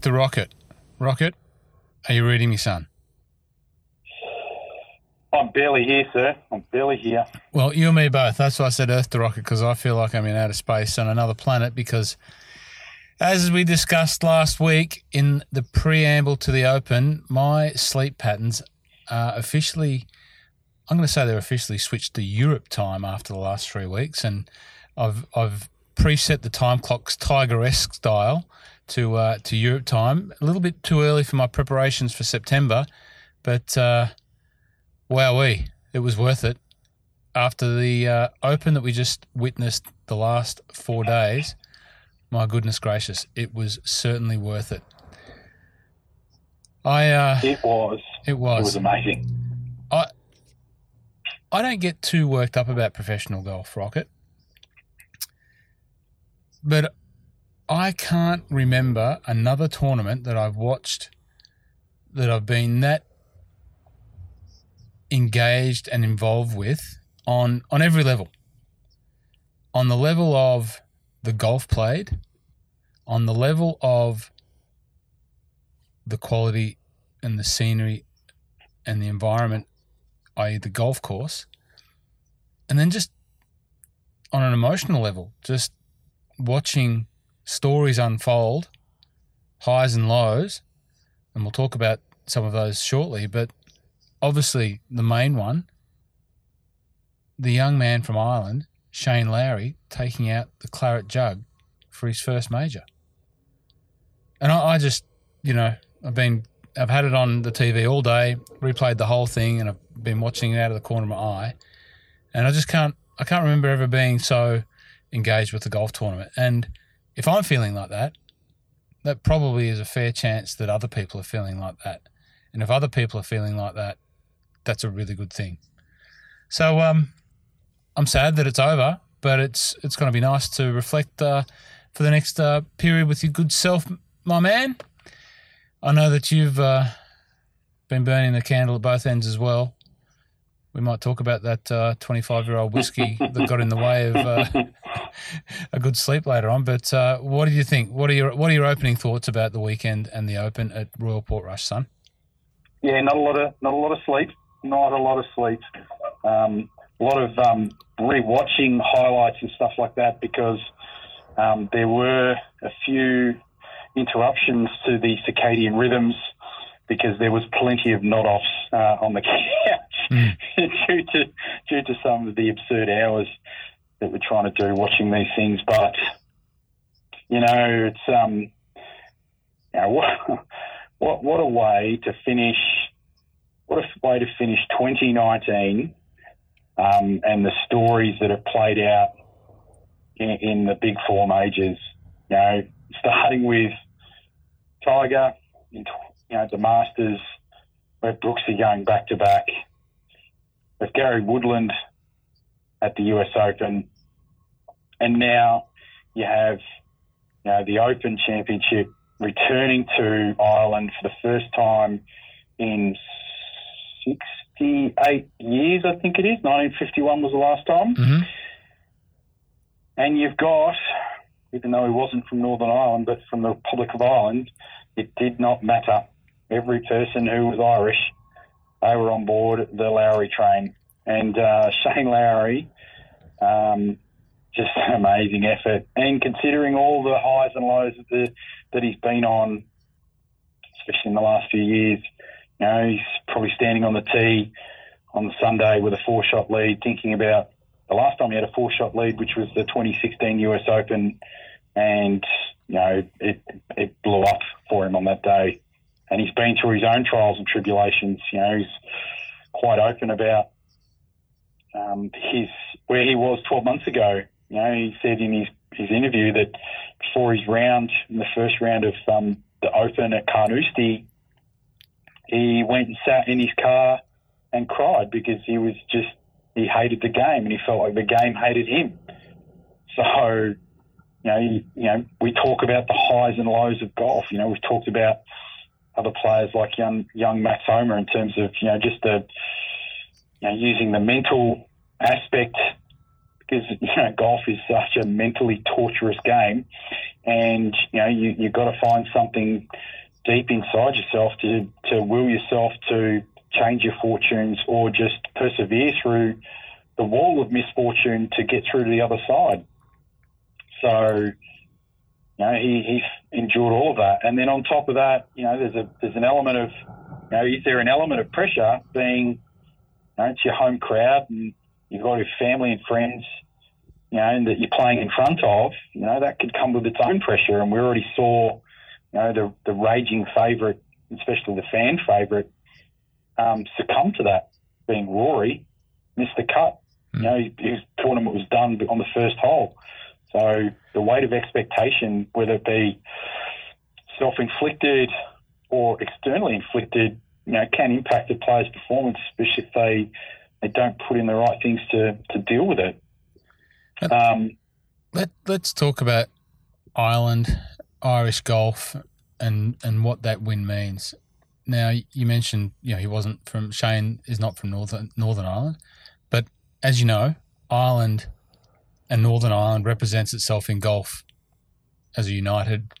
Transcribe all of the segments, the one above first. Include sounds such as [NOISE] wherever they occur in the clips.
Earth to Rocket. Rocket, are you reading me, son? I'm barely here, sir. I'm barely here. Well, you and me both. That's why I said Earth to Rocket because I feel like I'm in outer space on another planet. Because, as we discussed last week in the preamble to the Open, my sleep patterns are officially. I'm going to say they're officially switched to Europe time after the last three weeks, and I've I've preset the time clocks Tiger-esque style to uh, to Europe time. A little bit too early for my preparations for September, but uh, wowee, it was worth it. After the uh, Open that we just witnessed the last four days, my goodness gracious, it was certainly worth it. I uh, It was. it It was was. amazing. I I don't get too worked up about professional golf, Rocket. But I can't remember another tournament that I've watched that I've been that engaged and involved with on on every level. On the level of the golf played, on the level of the quality and the scenery and the environment, i.e., the golf course, and then just on an emotional level, just watching stories unfold, highs and lows, and we'll talk about some of those shortly. But obviously, the main one, the young man from Ireland, Shane Lowry, taking out the claret jug for his first major. And I, I just, you know, I've been, I've had it on the TV all day, replayed the whole thing, and I've been watching it out of the corner of my eye, and I just can't, I can't remember ever being so engaged with the golf tournament. And if I'm feeling like that, that probably is a fair chance that other people are feeling like that. And if other people are feeling like that, that's a really good thing. So um, I'm sad that it's over, but it's it's going to be nice to reflect uh, for the next uh, period with your good self, my man. I know that you've uh, been burning the candle at both ends as well. We might talk about that 25 year old whiskey [LAUGHS] that got in the way of uh, [LAUGHS] a good sleep later on. But uh, what do you think? What are your what are your opening thoughts about the weekend and the Open at Royal Portrush, son? Yeah, not a lot of not a lot of sleep. Not a lot of sleep. Um, a lot of um, rewatching highlights and stuff like that because um, there were a few interruptions to the circadian rhythms because there was plenty of nod offs uh, on the [LAUGHS] couch [LAUGHS] due to due to some of the absurd hours that we're trying to do watching these things. But you know, it's um, you know, what [LAUGHS] what what a way to finish what a way to finish 2019 um, and the stories that have played out in, in the big four majors. You know, [LAUGHS] starting with Tiger, in, you know, the Masters, where Brooksy going back to back, with Gary Woodland at the US Open, and now you have you know the Open Championship returning to Ireland for the first time in 68 years, I think it is. 1951 was the last time. Mm-hmm. And you've got, even though he wasn't from Northern Ireland, but from the Republic of Ireland, it did not matter. Every person who was Irish, they were on board the Lowry train. And uh, [LAUGHS] Shane Lowry, um, just an amazing effort. And considering all the highs and lows that, the, that he's been on, especially in the last few years, you know, he's probably standing on the tee on Sunday with a four shot lead, thinking about the last time he had a four shot lead, which was the 2016 US Open, and you know it it blew up for him on that day. And he's been through his own trials and tribulations. You know, he's quite open about um, his where he was 12 months ago. You know, he said in his his interview that before his round in the first round of um, the Open at Carnoustie, he went and sat in his car and cried because he was just he hated the game and he felt like the game hated him. So, you know, you, you know, we talk about the highs and lows of golf. You know, we've talked about other players like young young Max Homa in terms of you know just the you know using the mental aspect because [LAUGHS] you know golf is such a mentally torturous game, and you know you you've got to find something deep inside yourself to to will yourself to change your fortunes or just persevere through the wall of misfortune to get through to the other side. So, you know, he, he's endured all of that. And then on top of that, you know, there's a there's an element of, you know, is there an element of pressure being, you know, it's your home crowd and you've got your family and friends, you know, that you're playing in front of, you know, that could come with its own pressure. And we already saw, you know, the the raging favourite, especially the fan favourite, um, succumb to that, being Rory, missed the cut. You know, his tournament was done on the first hole. So the weight of expectation, whether it be self-inflicted or externally inflicted, you know, can impact a player's performance, especially if they they don't put in the right things to, to deal with it. Um, Let Let's talk about Ireland, Irish golf, and and what that win means. Now you mentioned you know he wasn't from Shane is not from Northern Northern Ireland, but as you know, Ireland and Northern Ireland represents itself in golf as a united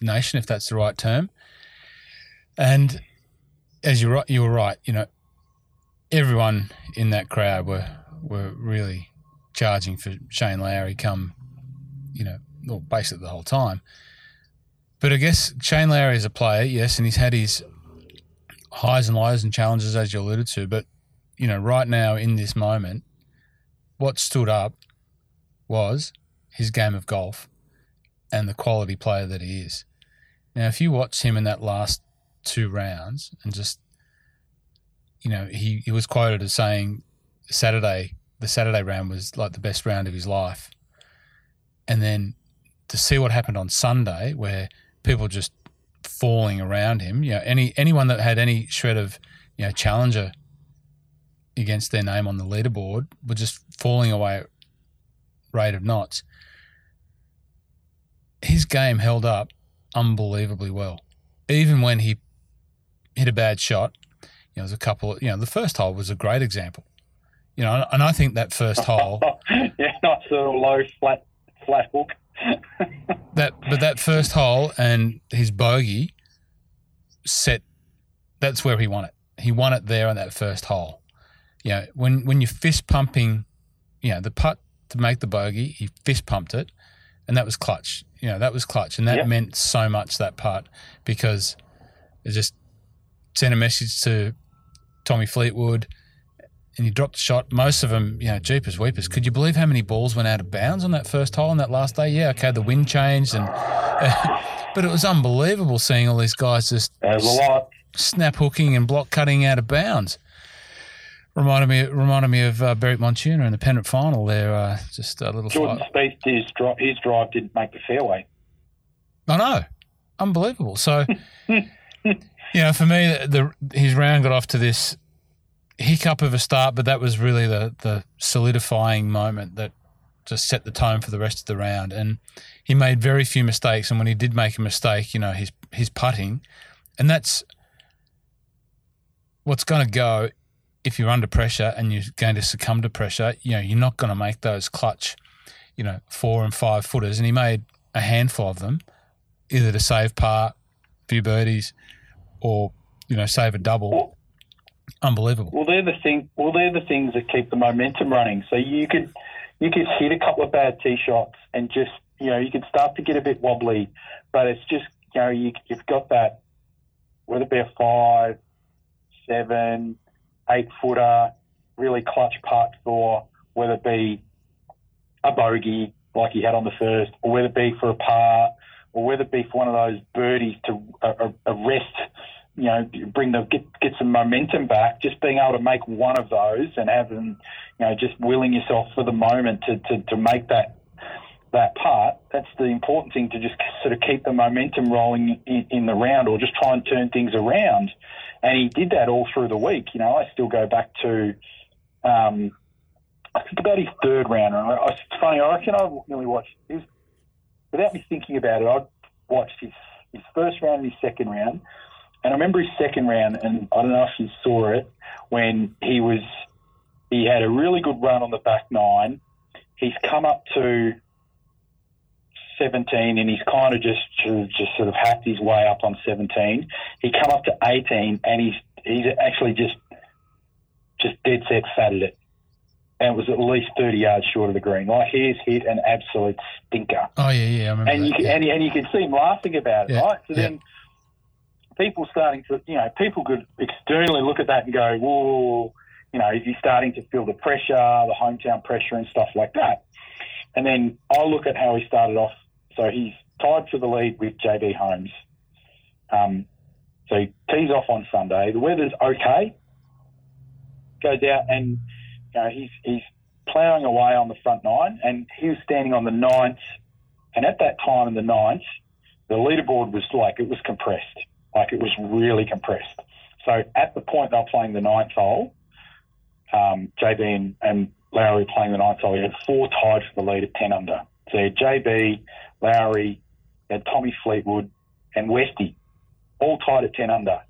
nation, if that's the right term. And as you're right, you were right. You know, everyone in that crowd were were really charging for Shane Lowry. Come, you know, well, basically the whole time. But I guess Shane Lowry is a player, yes, and he's had his highs and lows and challenges, as you alluded to. But you know, right now in this moment, what stood up was his game of golf and the quality player that he is. Now, if you watch him in that last two rounds and just, you know, he, he was quoted as saying Saturday, the Saturday round was like the best round of his life. And then to see what happened on Sunday, where people just falling around him, you know, any anyone that had any shred of, you know, challenger against their name on the leaderboard were just falling away rate of knots. His game held up unbelievably well, even when he hit a bad shot. You know, there's a couple. You know, the first hole was a great example. You know, and I think that first hole, [LAUGHS] yeah, nice little low flat flat hook. [LAUGHS] that, but that first hole and his bogey set. That's where he won it. He won it there on that first hole. You know, when when you're fist pumping, you know, the putt to make the bogey. He fist pumped it, and that was clutch. You know, that was clutch, and that yep. meant so much that part because it just sent a message to Tommy Fleetwood, and he dropped the shot. Most of them, you know, jeepers weepers. Could you believe how many balls went out of bounds on that first hole on that last day? Yeah, okay, the wind changed, and [LAUGHS] but it was unbelievable seeing all these guys just snap hooking and block cutting out of bounds reminded me reminded me of uh, Beric Montuna in the pennant final there. Uh, just a little. Jordan Spieth, his drive, his drive didn't make the fairway. I know, unbelievable. So, [LAUGHS] you know, for me, the, the, his round got off to this hiccup of a start, but that was really the the solidifying moment that just set the tone for the rest of the round. And he made very few mistakes, and when he did make a mistake, you know, his his putting, and that's what's going to go if you're under pressure and you're going to succumb to pressure, you know, you're not going to make those clutch, you know, four and five footers. And he made a handful of them, either to save par, a few birdies, or you know, save a double. Unbelievable. Well, they're the thing. Well, they're the things that keep the momentum running. So you could you could hit a couple of bad tee shots and just you know you could start to get a bit wobbly, but it's just you know you, you've got that whether it be a five, seven, eight footer, really clutch putt for whether it be a bogey like he had on the first, or whether it be for a par, or whether it be for one of those birdies to uh, uh, uh, arrest, you know, bring the get get some momentum back. Just being able to make one of those and having, you know, just willing yourself for the moment to to, to make that that part, that's the important thing to just sort of keep the momentum rolling in, in the round or just try and turn things around. And he did that all through the week. You know, I still go back to, um, I think about his third round. And I, I, it's funny, I reckon I really watched, his, without me thinking about it, I watched his, his first round and his second round. And I remember his second round, and I don't know if you saw it, when he was, he had a really good run on the back nine. He's come up to 17 and he's kind of just just sort of hacked his way up on 17. He come up to 18 and he's he's actually just just dead set fatted it. And it was at least 30 yards short of the green. Like he's hit an absolute stinker. Oh yeah, yeah, I remember. And that, you can, yeah. and, and you can see him laughing about it, Yeah, right? So yeah. then people starting to, you know, people could externally look at that and go, whoa, you know, is he starting to feel the pressure, the hometown pressure and stuff like that? And then I'll look at how he started off. So he's tied for the lead with JB Holmes. Um, so he tees off on Sunday. The weather's okay. Goes out and you know he's he's ploughing away on the front nine, and he was standing on the ninth. And at that time in the ninth, the leaderboard was like it was compressed, like it was really compressed. So at the point they were playing the ninth hole, um, JB and, and Lowry playing the ninth hole, he had four tied for the lead at 10 under. So JB, Lowry, had Tommy Fleetwood, and Westy, all tied at 10 under.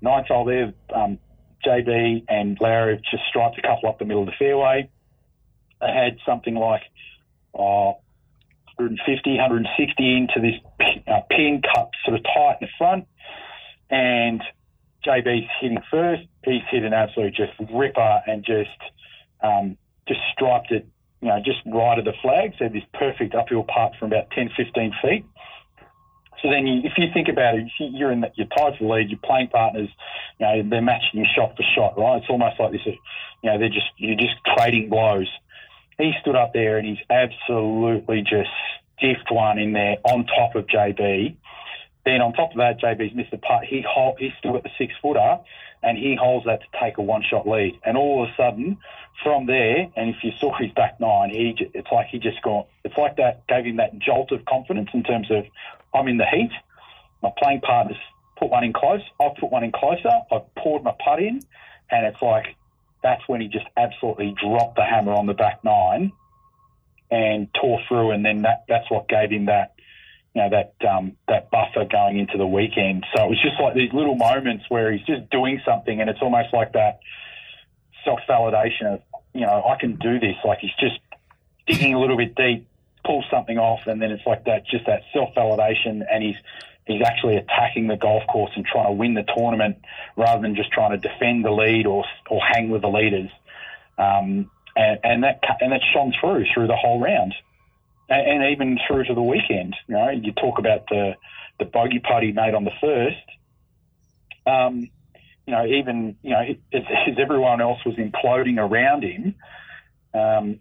Ninth hole there, um, JB and Lowry have just striped a couple up the middle of the fairway. They had something like uh, 150, 160 into this uh, pin cut sort of tight in the front. And JB's hitting first. He's hit an absolute just ripper and just um, just striped it, you know, just right of the flag. So this perfect uphill putt from about 10, 15 feet. So then, you, if you think about it, you- you're in the, you're tied for the lead. Your playing partners, you know, they're matching shot for shot, right? It's almost like this, you know, they're just you're just trading blows. He stood up there and he's absolutely just stiffed one in there on top of JB. Then on top of that, JB's missed a putt. He hold, he's still at the six footer, and he holds that to take a one shot lead. And all of a sudden, from there, and if you saw his back nine, he it's like he just got it's like that gave him that jolt of confidence in terms of I'm in the heat. My playing partners put one in close. I've put one in closer. I've poured my putt in, and it's like that's when he just absolutely dropped the hammer on the back nine and tore through, and then that that's what gave him that know that um, that buffer going into the weekend. So it was just like these little moments where he's just doing something, and it's almost like that self validation of you know I can do this. Like he's just digging a little bit deep, pulls something off, and then it's like that just that self validation, and he's he's actually attacking the golf course and trying to win the tournament rather than just trying to defend the lead or or hang with the leaders. Um, and, and that and that shone through through the whole round and, and even through to the weekend. You know, you talk about the the bogey putt he made on the first. Um, you know, even you know, as, as everyone else was imploding around him, um,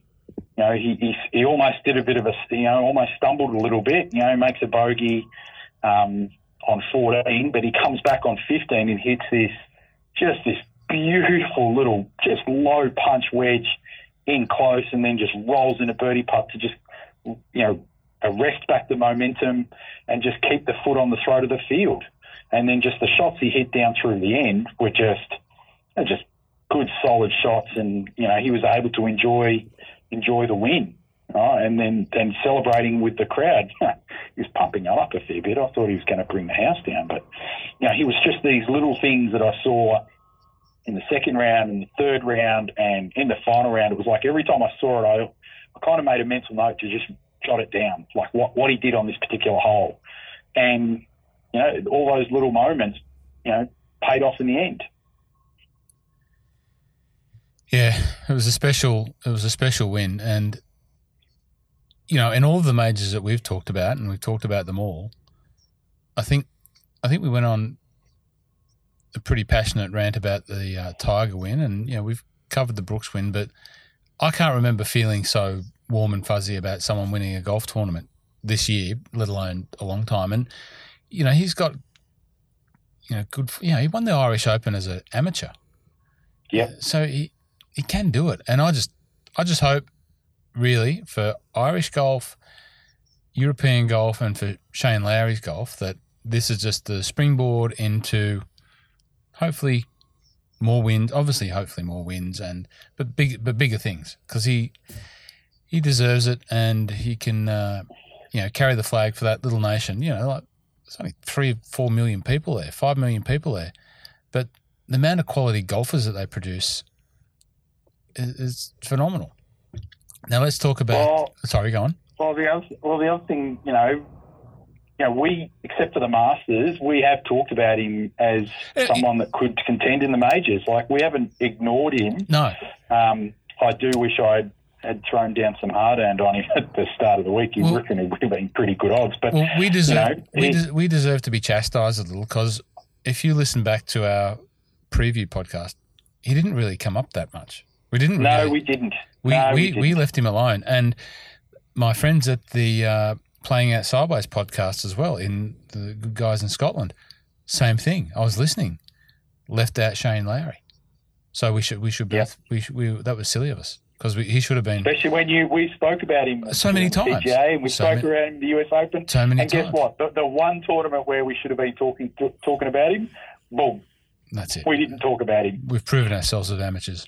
you know, he, he he almost did a bit of a you know almost stumbled a little bit. You know, makes a bogey um, on 14, but he comes back on 15 and hits this just this beautiful little just low punch wedge in close, and then just rolls in a birdie putt to just you know, arrest back the momentum and just keep the foot on the throat of the field. And then just the shots he hit down through the end were just, just good, solid shots. And, you know, he was able to enjoy, enjoy the win. Right? And then, then celebrating with the crowd. [LAUGHS] he was pumping up a fair bit. I thought he was going to bring the house down. But, you know, he was just these little things that I saw in the second round and the third round and in the final round. It was like every time I saw it, I, I kind of made a mental note to just jot it down, like what, what he did on this particular hole. And, you know, all those little moments, you know, paid off in the end. Yeah, it was a special. It was a special win, and you know, in all of the majors that we've talked about, and we've talked about them all. I think, I think we went on a pretty passionate rant about the uh, Tiger win, and you know, we've covered the Brooks win, but I can't remember feeling so warm and fuzzy about someone winning a golf tournament this year, let alone a long time. And you know, he's got, you know, good. You know, he won the Irish Open as an amateur. Yeah. So he he can do it, and I just I just hope really for Irish golf European golf and for Shane Lowry's golf that this is just the springboard into hopefully more wins. Obviously, hopefully more wins and but big but bigger things because he he deserves it and he can uh, you know carry the flag for that little nation. You know, like there's only three four million people there, five million people there, but the amount of quality golfers that they produce is, is phenomenal. Now let's talk about. Well- sorry, go on. Well, the other, well, the other thing, you know, you know, we, except for the Masters, we have talked about him as Uh, someone that could contend in the majors. Like, we haven't ignored him. No, Um, I do wish I had thrown down some hard earned on him [LAUGHS] at the start of the week. You Well- reckon it would have been pretty good odds. But Well, we deserve know, we, des- we deserve to be chastised a little because if you listen back to our preview podcast, he didn't really come up that much. We didn't. no, really, we didn't. we no, we, we we, didn't. left him alone, and my friends at the uh, playing out sideways podcast as well in the good guys in Scotland, same thing. I was listening, left out Shane Lowry, so we should we should both we, should, we that was silly of us because he should have been Especially when you we spoke about him So many times. PGA and we So spoke many- around him the US Open. so many and times. guess what? The, the one tournament where we should have been talking talking about him, boom, That's it. we didn't talk about him. We've proven ourselves as amateurs.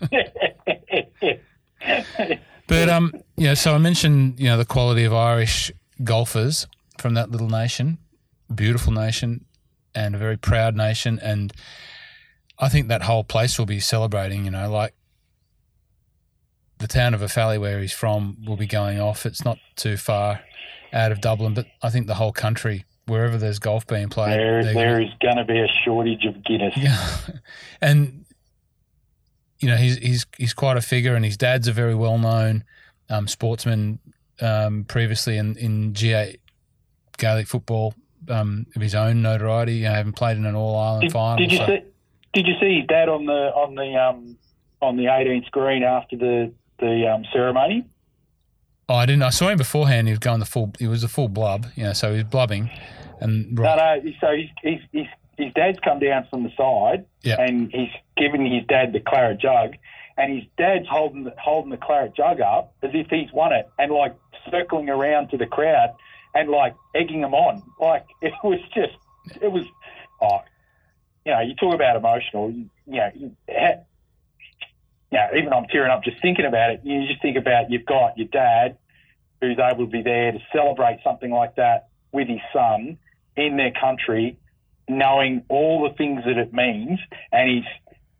[LAUGHS] [LAUGHS] But um, know, so I mentioned you know the quality of Irish golfers from that little nation, beautiful nation, and a very proud nation, and I think that whole place will be celebrating. You know, like the town of Offaly where he's from will be going off. It's not too far out of Dublin, but I think the whole country, wherever there's golf being played, there, there gonna- is going to be a shortage of Guinness. [LAUGHS] yeah, and you know he's he's he's quite a figure, and his dad's a very well known um, sportsman. Um, previously in in GA Gaelic football um, of his own notoriety, you know, having played in an All Ireland final. did you so- see? Did you see his dad on the on the um on the 18th screen after the the um, ceremony? Oh, I didn't. I saw him beforehand. He was going the full. He was a full blub. You know, so he was blubbing, and No, no. So he's, he's, he's, his dad's come down from the side, Yeah. and he's given his dad the claret jug, and his dad's holding the, holding the claret jug up as if he's won it, and like circling around to the crowd and like egging them on. Like [LAUGHS] it was just, it was, oh, you know, you talk about emotional. You, you know, you, ha- you know, even I'm tearing up just thinking about it. You just think about you've got your dad who's able to be there to celebrate something like that with his son in their country, knowing all the things that it means, and he's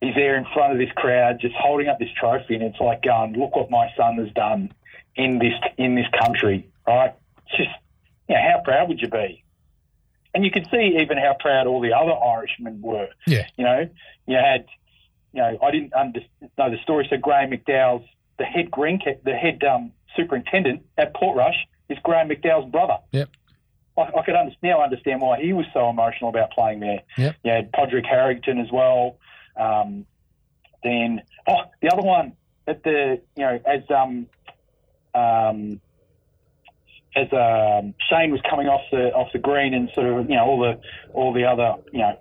he's there in front of this crowd, just holding up this trophy, and it's like going, "Look what my son has done in this in this country." Right? It's just, you know, how proud would you be? And you could see even how proud all the other Irishmen were. Yeah. You know, you had, you know, I didn't under, know the story. So Graham McDowell's the head green, the head um, superintendent at Portrush is Graham McDowell's brother. Yep. I, I could under, now understand why he was so emotional about playing there. Yep. You had Padraig Harrington as well. Um, then, oh, the other one at the, you know, as um, um, as um, Shane was coming off the off the green and sort of, you know, all the all the other, you know,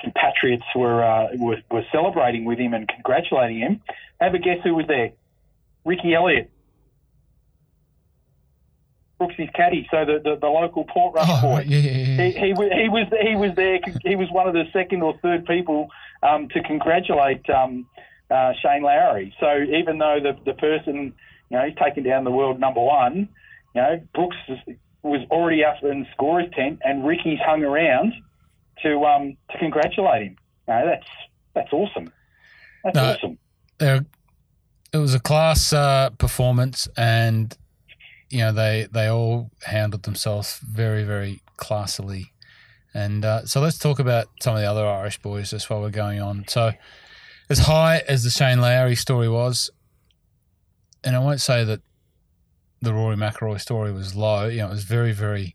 compatriots were uh, were, were celebrating with him and congratulating him. Have a guess who was there? Ricky Elliott. Brooksy's caddy, so the, the, the local Portrush Oh, boy yeah, yeah, yeah, he, he, he was he was there. He was one of the second or third people um, to congratulate um, uh, Shane Lowry. So even though the the person you know he's taken down the world number one, you know Brooks was- already up in the scorer's tent, and Ricky's hung around to um, to congratulate him. You know, that's that's awesome. That's No, awesome. They're- it was a class uh, performance, and you know they they all handled themselves very very classily. And uh, so let's talk about some of the other Irish boys just while we're going on. So as high as the Shane Lowry story was, and I won't say that the Rory McIlroy story was low. You know, it was very very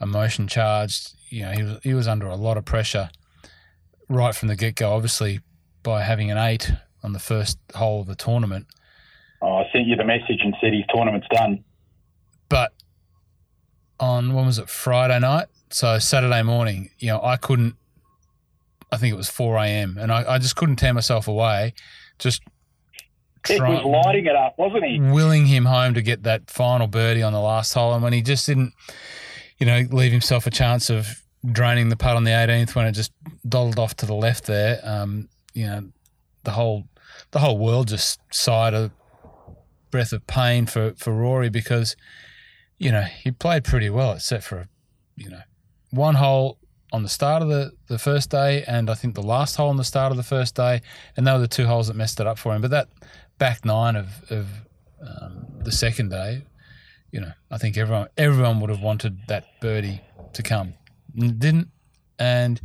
emotion charged. You know, he was he was under a lot of pressure right from the get go. Obviously, by having an eight on the first hole of the tournament. Oh, I sent you the message and said his tournament's done. But on when was it Friday night? So Saturday morning, you know, I couldn't. I think it was four a.m. and I, I just couldn't tear myself away. Just He was lighting it up, wasn't he? Willing him home to get that final birdie on the last hole, and when he just didn't, you know, leave himself a chance of draining the putt on the 18th when it just dotted off to the left there, um, you know, the whole the whole world just sighed a breath of pain for for Rory because, you know, he played pretty well except for, you know, one hole on the start of the, the first day and I think the last hole on the start of the first day, and they were the two holes that messed it up for him. But that back nine of, of um, the second day, you know, I think everyone everyone would have wanted that birdie to come. Didn't, and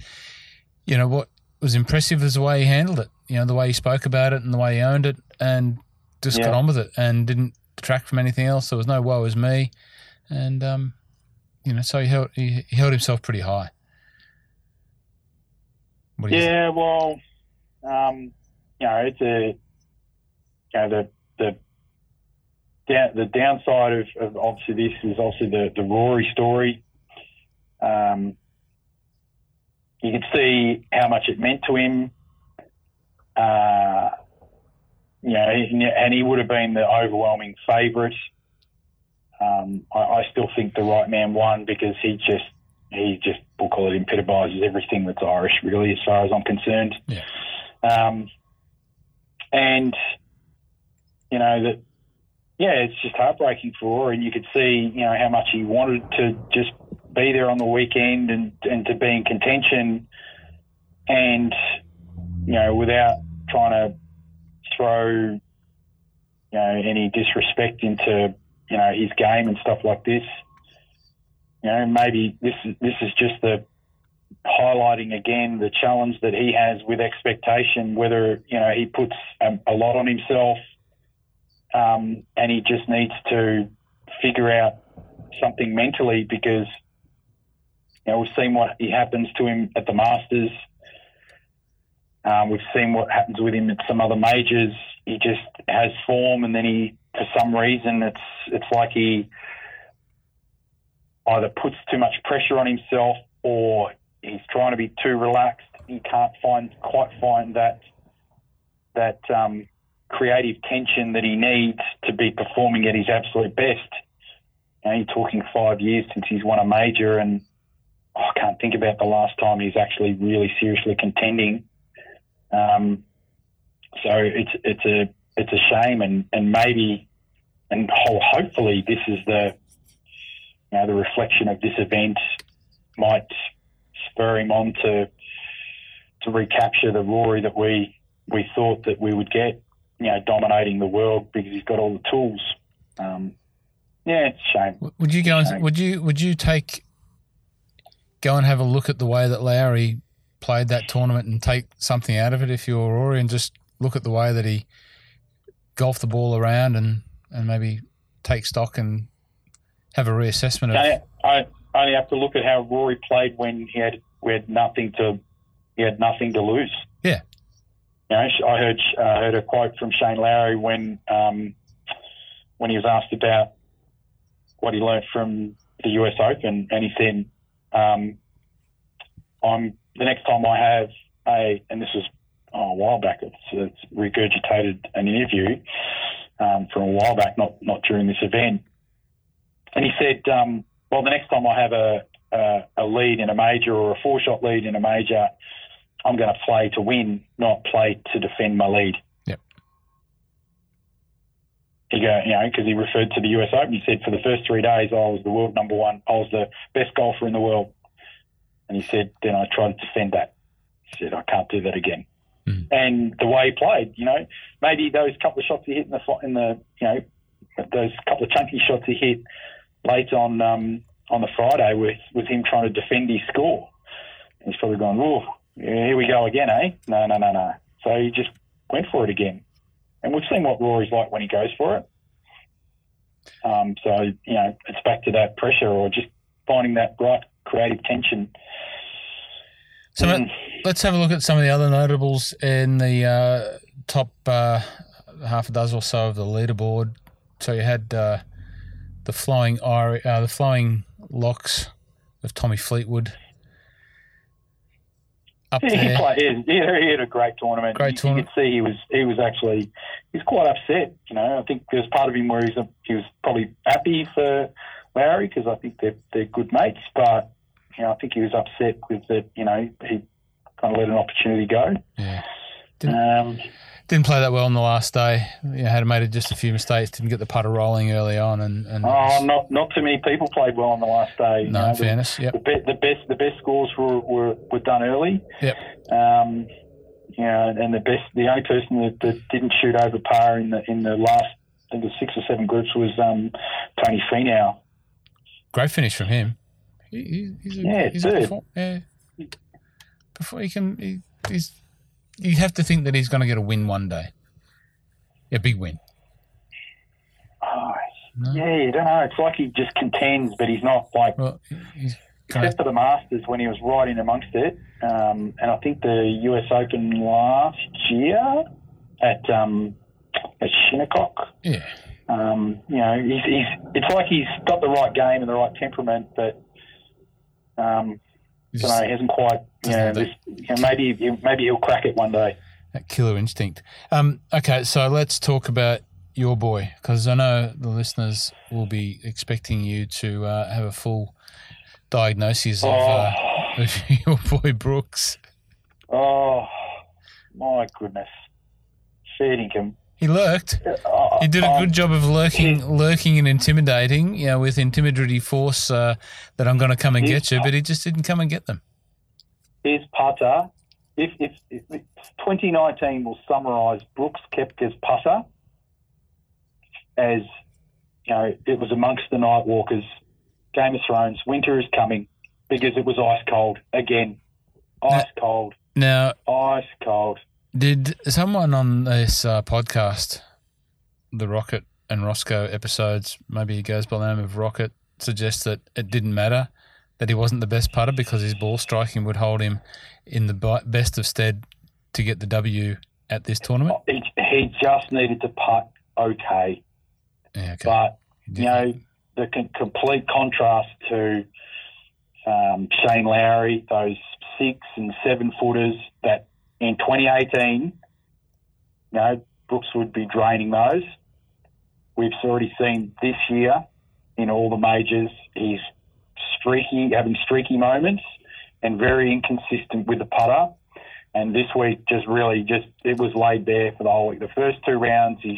you know what was impressive was the way he handled it. You know, the way he spoke about it and the way he owned it, and just yeah. got on with it and didn't detract from anything else. There was no woe as me, and um, you know, so he held he, he held himself pretty high. yeah, well, um, you know, it's a you know the the down, the downside of, of obviously this is obviously the the Rory story. Um, you could see how much it meant to him. Uh, you know, and he would have been the overwhelming favourite. Um, I, I, still think the right man won because he just he just we'll call it epitomises everything that's Irish, really, as far as I'm concerned. Yeah. Um, and you know that, yeah, it's just heartbreaking for Rory, and you could see you know how much he wanted to just be there on the weekend and and to be in contention, and you know without trying to throw you know any disrespect into you know his game and stuff like this. You know, maybe this is this is just the highlighting again the challenge that he has with expectation. Whether you know he puts a, a lot on himself, um, and he just needs to figure out something mentally because you know we've seen what happens to him at the Masters. Um, we've seen what happens with him at some other majors. He just has form, and then he, for some reason, it's it's like he either puts too much pressure on himself or he's trying to be too relaxed. He can't find quite find that that um, creative tension that he needs to be performing at his absolute best. You know, you're talking five years since he's won a major, and oh, I can't think about the last time he's actually really seriously contending. Um, so it's it's a it's a shame, and and maybe and hopefully this is the you know the reflection of this event might spur him on to to recapture the Rory that we we thought that we would get, you know, dominating the world because he's got all the tools. Um, yeah, it's a shame. Would you go and would you would you take go and have a look at the way that Lowry played that tournament and take something out of it if you're Rory and just look at the way that he golfed the ball around and, and maybe take stock and have a reassessment of. I, I only have to look at how Rory played when he had we had nothing to he had nothing to lose. Yeah. You know, I heard uh, heard a quote from Shane Lowry when um, when he was asked about what he learned from the US Open, and he said, um, "I'm the next time I have a, and this was oh, a while back, it's, it's regurgitated an interview um, from a while back, not not during this event, and he said, um, well, the next time I have a, a, a lead in a major or a four shot lead in a major, I'm going to play to win, not play to defend my lead. Yep. He go, you know, because he referred to the US Open. He said for the first three days, I was the world number one. I was the best golfer in the world. And he said, then I tried to defend that. He said, I can't do that again. Mm. And the way he played, you know, maybe those couple of shots he hit in the in the you know those couple of chunky shots he hit late on um, on the Friday with was him trying to defend his score. he's probably gone, oh, here we go again, eh? No, no, no, no. So he just went for it again. And we've seen what Rory's like when he goes for it. Um, so, you know, it's back to that pressure or just finding that right creative tension. So mm. let's have a look at some of the other notables in the uh, top uh, half a dozen or so of the leaderboard. So you had uh, the flowing uh, the flowing locks of Tommy Fleetwood. up He, there. played, he, had, he had a great tournament. Great you, tournament. You could see he was he was actually he was quite upset. You know, I think there's part of him where he's a, he was probably happy for Larry because I think they're they're good mates, but you know I think he was upset with that. You know, he kind of let an opportunity go. Yeah. Um, Didn't play that well on the last day. You know, had made just a few mistakes. Didn't get the putter rolling early on, and, and oh, not not too many people played well on the last day. You no, know, in the- fairness, yep, the, be, the best the best scores were, were, were done early. yep. Um, you know, and the best the only person that, that didn't shoot over par in the in the last I think it was six or seven groups was um, Tony Finau. Great finish from him. He, he, he's a, Yeah, he's a dude. perform- yeah. Before he can, he, he's. You have to think that he's going to get a win one day. A big win. Oh, No? yeah, you don't know. It's like he just contends, but he's not like Well, he's except for the Masters when he was right in amongst it. Um, and I think the US Open last year at um, at Shinnecock. yeah. Um, you know, he's, he's it's like he's got the right game and the right temperament, but um, don't know, he hasn't quite. You know, this, you know, maybe maybe he'll crack it one day. that killer instinct. Um, okay, so let's talk about your boy because I know the listeners will be expecting you to uh, have a full diagnosis of, uh, Oh, [LAUGHS] of your boy Brooks. oh, my goodness, feeding him. He lurked. Oh, He did a um, good job of lurking, lurking and intimidating. You know, with intimidatory force uh, that I'm going to come and get you, but he just didn't come and get them. His putter. If, if, if, if 2019 will summarise Brooks Koepka's putter as you know, it was amongst the night walkers. Game of Thrones, winter is coming because it was ice cold again. Ice cold, Now, ice cold. Did someone on this uh, podcast, the Rocket and Rossco episodes, maybe he goes by the name of Rocket, suggests that it didn't matter that he wasn't the best putter because his ball striking would hold him in the best of stead to get the W at this tournament? He, he just needed to putt okay. Yeah, okay. But you know, the con- complete contrast to um, Shane Lowry, those six and seven footers that in 2018, you know, Brooks would be draining those. We've already seen this year in all the majors, he's streaky, having streaky moments and very inconsistent with the putter. And this week, just really, just it was laid bare for the whole week. The first two rounds, he's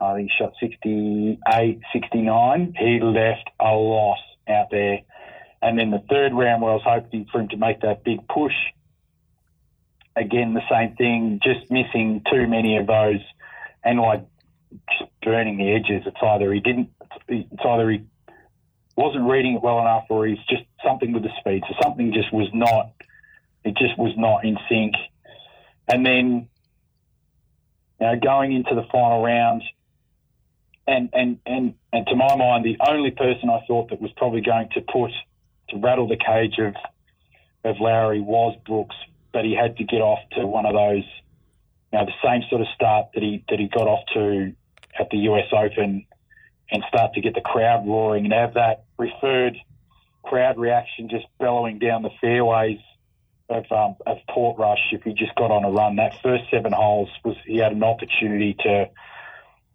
I think he shot 68, 69. He left a lot out there. And then the third round, where I was hoping for him to make that big push, again, the same thing, just missing too many of those and like burning the edges. It's either he didn't, it's either he wasn't reading it well enough or he's just something with the speed. So something just was not, it just was not in sync. And then, you know, going into the final round, and, and, and, and to my mind, the only person I thought that was probably going to put to rattle the cage of of Lowry was Brooks, but he had to get off to one of those, you know, the same sort of start that he that he got off to at the US Open, and start to get the crowd roaring and have that referred crowd reaction just bellowing down the fairways of um, of Portrush. If he just got on a run, that first seven holes was he had an opportunity to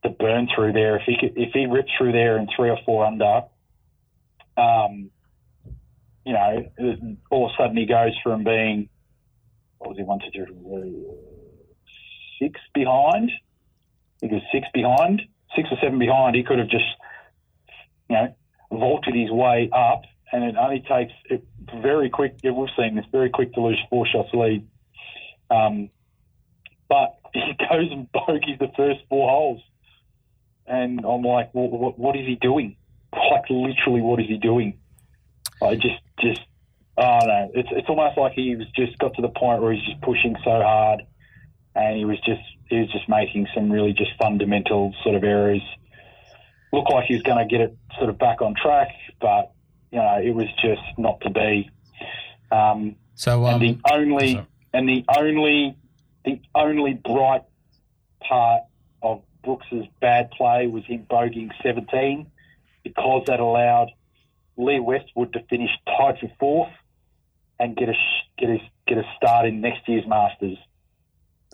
to burn through there. If he could, if he ripped through there in three or four under, um, you know, all of a sudden he goes from being what was he one, two, three, six behind. Think was six behind, six or seven behind. He could have just, you know, vaulted his way up, and it only takes it very quick. Yeah, we've seen this very quick to lose four shots lead. Um, but [LAUGHS] he goes and bogeys the first four holes and I'm like, well, what, what is he doing? [LAUGHS] Like, literally, what is he doing? I just, just, oh no, it's it's almost like he was just got to the point where he's just pushing so hard, and he was just he was just making some really just fundamental sort of errors. Looked like he was going to get it sort of back on track, but you know, it was just not to be. Um, so, um, and the only sorry. and the only the only bright part of Brooks's bad play was him bogeying 17 because that allowed Lee Westwood to finish tied for fourth and get a get his get a start in next year's Masters.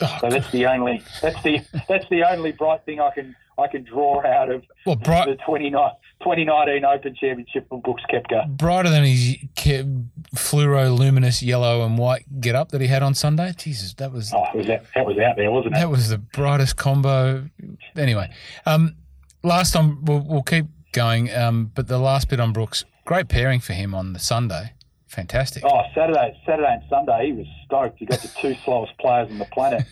Oh, So that's the only that's the that's the only bright thing I can I can draw out of well, bright, the 29 2019 Open Championship from Brooks Koepka. brighter than his ke- fluoro luminous yellow and white get up that he had on Sunday. Jesus, that was Oh, was out, that was out there, wasn't it? that was the brightest combo. Anyway, um, last time we'll, we'll keep going, um, but the last bit on Brooks, great pairing for him on the Sunday. Fantastic. Oh, Saturday, Saturday and Sunday, he was stoked. He got the two [LAUGHS] slowest players on the planet.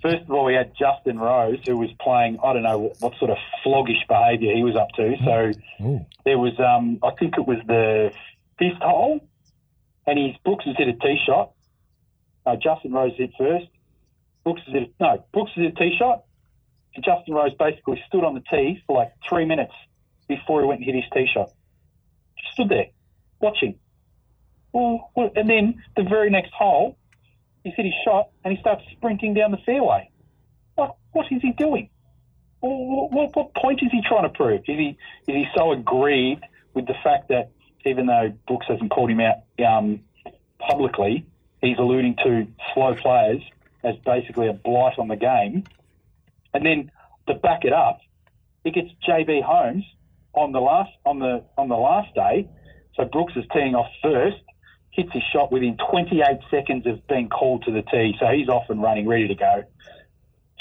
First of all, we had Justin Rose, who was playing. I don't know what, what sort of floggish behaviour he was up to. So Ooh. there was, um, I think it was the fifth hole, and his Brooks has hit a tee shot. Uh, Justin Rose hit first. Brooks has hit no, Brooks has hit a tee shot, and Justin Rose basically stood on the tee for like three minutes before he went and hit his tee shot. Just stood there, watching. Well, well, and then the very next hole, he's hit his shot and he starts sprinting down the fairway. What, what is he doing? Well, what, what point is he trying to prove? Is he is he so aggrieved with the fact that even though Brooks hasn't called him out um, publicly, he's alluding to slow players as basically a blight on the game. And then to back it up, he gets JB Holmes on the last on the on the last day. So Brooks is teeing off first, hits his shot within 28 seconds of being called to the tee. So he's off and running, ready to go.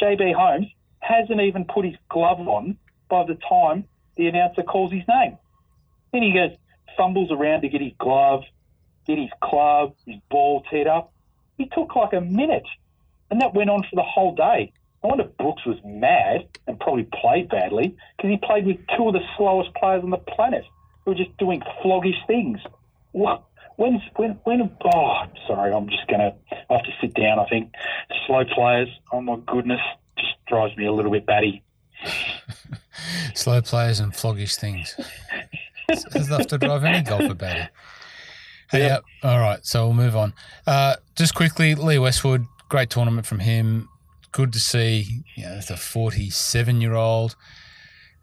JB Holmes hasn't even put his glove on by the time the announcer calls his name. Then he goes, fumbles around to get his glove, get his club, his ball teed up. He took like a minute, and that went on for the whole day. I wonder if Brooks was mad and probably played badly because he played with two of the slowest players on the planet who were just doing floggish things. What? When's when when? Oh, sorry, I'm just gonna I have to sit down. I think slow players. Oh my goodness, just drives me a little bit batty. [LAUGHS] Slow players and floggish things. It's enough to drive any golfer batty. Hey, Yeah. yeah. All right. So we'll move on. Uh, just quickly, Lee Westwood, great tournament from him. Good to see. You know, it's a 47 year old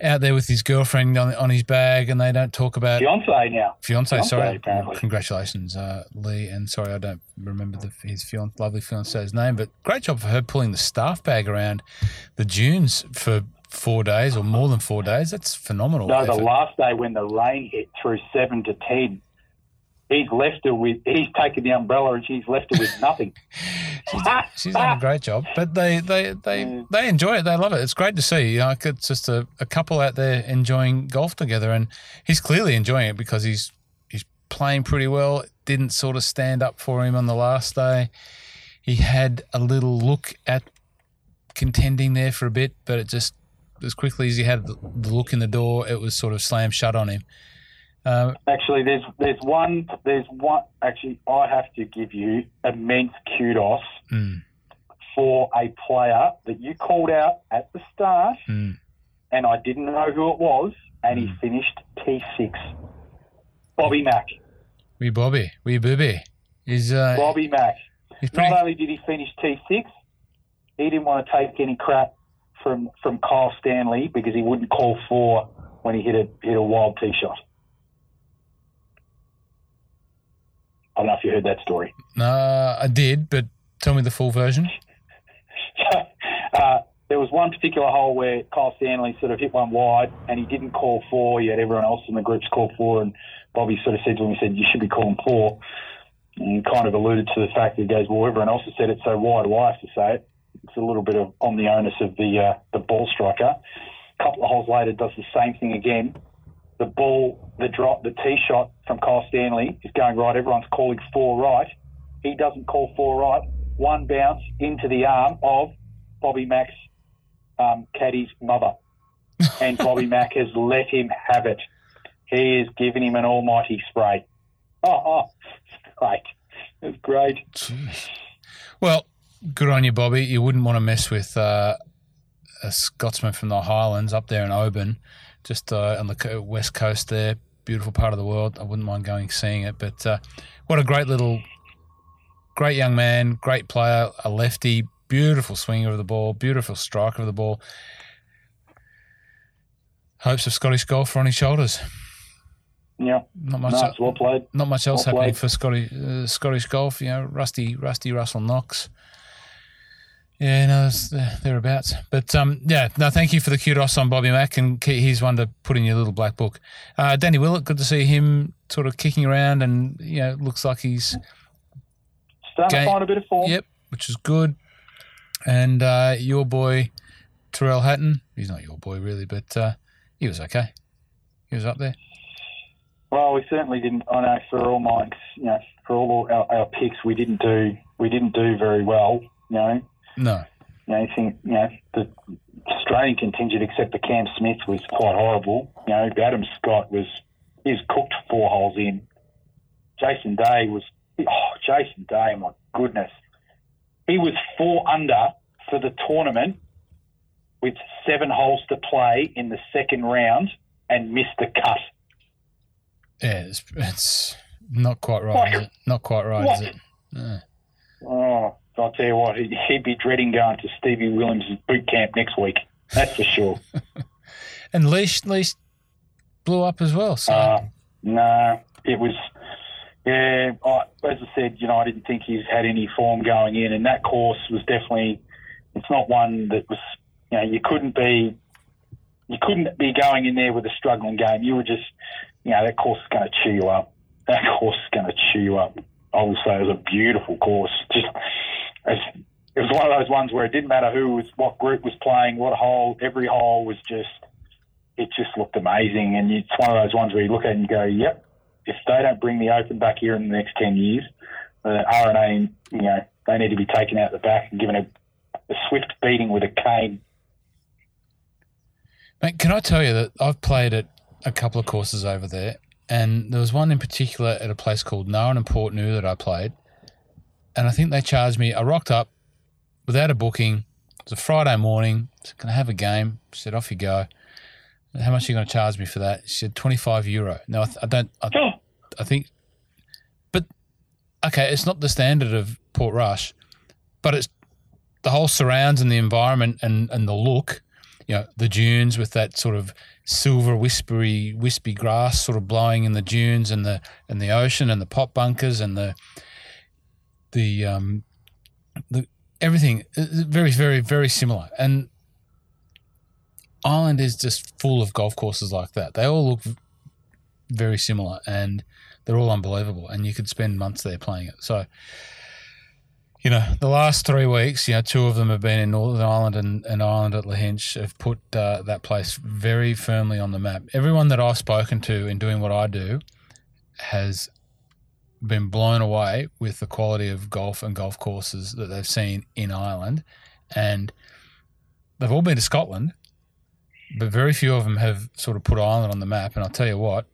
out there with his girlfriend on, on his bag, and they don't talk about Fiance now. fiance. Fiancé, sorry, apparently. congratulations, uh, Lee. And sorry, I don't remember the, his fian- lovely fiance's name, but great job for her pulling the staff bag around the dunes for four days or more than four days. That's phenomenal. No, the last day when the rain hit through seven to ten, he's left her with. He's taken the umbrella and she's left her with nothing. [LAUGHS] she's, she's done a great job, but they they they, Mm. they enjoy it. They love it. It's great to see. You know, it's just a, a couple out there enjoying golf together, and he's clearly enjoying it because he's he's playing pretty well. It didn't sort of stand up for him on the last day. He had a little look at contending there for a bit, but it just as quickly as he had the look in the door, it was sort of slammed shut on him. Uh, Actually, there's there's one there's one. Actually, I have to give you immense kudos mm, for a player that you called out at the start, mm. and I didn't know who it was, and he finished T6. Bobby Mack. Wee Bobby, wee Booby. He's uh, Bobby Mack. pretty. Not only did he finish T6, he didn't want to take any crap from from Kyle Stanley because he wouldn't call four when he hit a hit a wild tee shot. I don't know if you heard that story. No, I did, but tell me the full version. [LAUGHS] uh, there was one particular hole where Kyle Stanley sort of hit one wide and he didn't call four. Had everyone else in the groups call four, and Bobby sort of said to him, he said, You should be calling four. And kind of alluded to the fact that he goes, Well, everyone else has said it, so why do I have to say it? It's a little bit of on the onus of the uh, the ball striker. A couple of holes later, does the same thing again. The ball, the drop, the tee shot from Kyle Stanley is going right. Everyone's calling four right. He doesn't call four right. One bounce into the arm of Bobby Mack's um, caddy's mother. And Bobby [LAUGHS] Mack has let him have it. He has given him an almighty spray. [LAUGHS] Oh, oh great. It's great. Jeez. Well, good on you, Bobby. You wouldn't want to mess with uh, a Scotsman from the Highlands up there in Oban, just uh, on the west coast there. Beautiful part of the world. I wouldn't mind going seeing it. But uh, what a great little, great young man, great player, a lefty, beautiful swinger of the ball, beautiful striker of the ball. Hopes of Scottish golf are on his shoulders. Yeah, Not much. no, well played. not much else well happening for Scottish uh, Scottish golf. You know, Rusty, Rusty Russell Knox. Yeah, no, it's there- thereabouts. But um, yeah, no, thank you for the kudos on Bobby Mack, and he's one to put in your little black book. Uh, Danny Willett, good to see him sort of kicking around, and you know, looks like he's Starting Game- to find a bit of form. yep, which is good. And uh, your boy Tyrrell Hatton, he's not your boy really, but uh, he was okay. He was up there. Well, we certainly didn't. I know for all my, you know, for all our, our picks, we didn't do we didn't do very well. You know, No, you know, you think, you know, the Australian contingent, except for Cam Smith, was quite horrible. You know, Adam Scott was he was cooked four holes in. Jason Day was oh, Jason Day, my goodness, he was four under for the tournament with seven holes to play in the second round and missed the cut. yeah, it's, it's not quite right. Is it? Not quite right, is it? No. I'll tell you what, he'd be dreading going to Stevie Williams' boot camp next week. That's for sure. [LAUGHS] And Leash, Leash blew up as well. So Uh, no, it was. Yeah, I, as I said, you know, I didn't think he's had any form going in, and that course was definitely. It's not one that was. You know, you couldn't be. You couldn't be going in there with a struggling game. You were just, you know, that course is going to chew you up. That course is going to chew you up. I will say it was a beautiful course. Just, it was one of those ones where it didn't matter who was, what group was playing, what hole. Every hole was just it just looked amazing. And it's one of those ones where you look at it and go, yep, if they don't bring the Open back here in the next 10 years, uh, the R&A, you know, they need to be taken out the back and given a, a swift beating with a cane. Mate, can I tell you that I've played at a couple of courses over there, and there was one in particular at a place called Narin and Portnoo that I played, and I think they charged me. I rocked up without a booking. It was a Friday morning. Said, "Can I have a game?" She said, "Off you go." How much are you going to charge me for that? She said, 25 euro. No, I, th- I don't. I, Oh, I think, but okay, it's not the standard of Portrush, but it's the whole surrounds and the environment and, and the look, you know, the dunes with that sort of silver whispery wispy grass sort of blowing in the dunes and the and the ocean and the pot bunkers and the the um the everything is very very very similar and Ireland is just full of golf courses like that. They all look very similar and they're all unbelievable and you could spend months there playing it. So you know, the last three weeks, you know, two of them have been in Northern Ireland and, and Ireland at Lahinch have put uh, that place very firmly on the map. Everyone that I've spoken to in doing what I do has been blown away with the quality of golf and golf courses that they've seen in Ireland. And they've all been to Scotland, but very few of them have sort of put Ireland on the map. And I'll tell you what,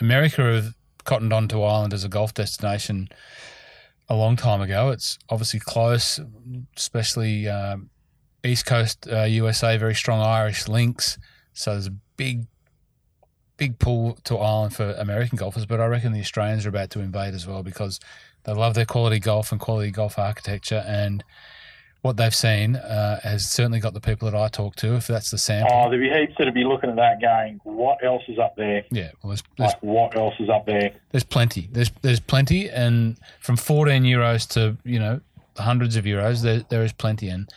America have cottoned on to Ireland as a golf destination a long time ago. It's obviously close, especially um, East Coast uh, USA, very strong Irish links. So there's a big, big pull to Ireland for American golfers. But I reckon the Australians are about to invade as well because they love their quality golf and quality golf architecture. And what they've seen uh, has certainly got the people that I talk to, if that's the sample. oh, there'd be heaps that'd be looking at that going, what else is up there? yeah, well, there's, there's Like, what else is up there? There's plenty. There's there's plenty, and from 14 euros to you know hundreds of euros, there there is plenty. And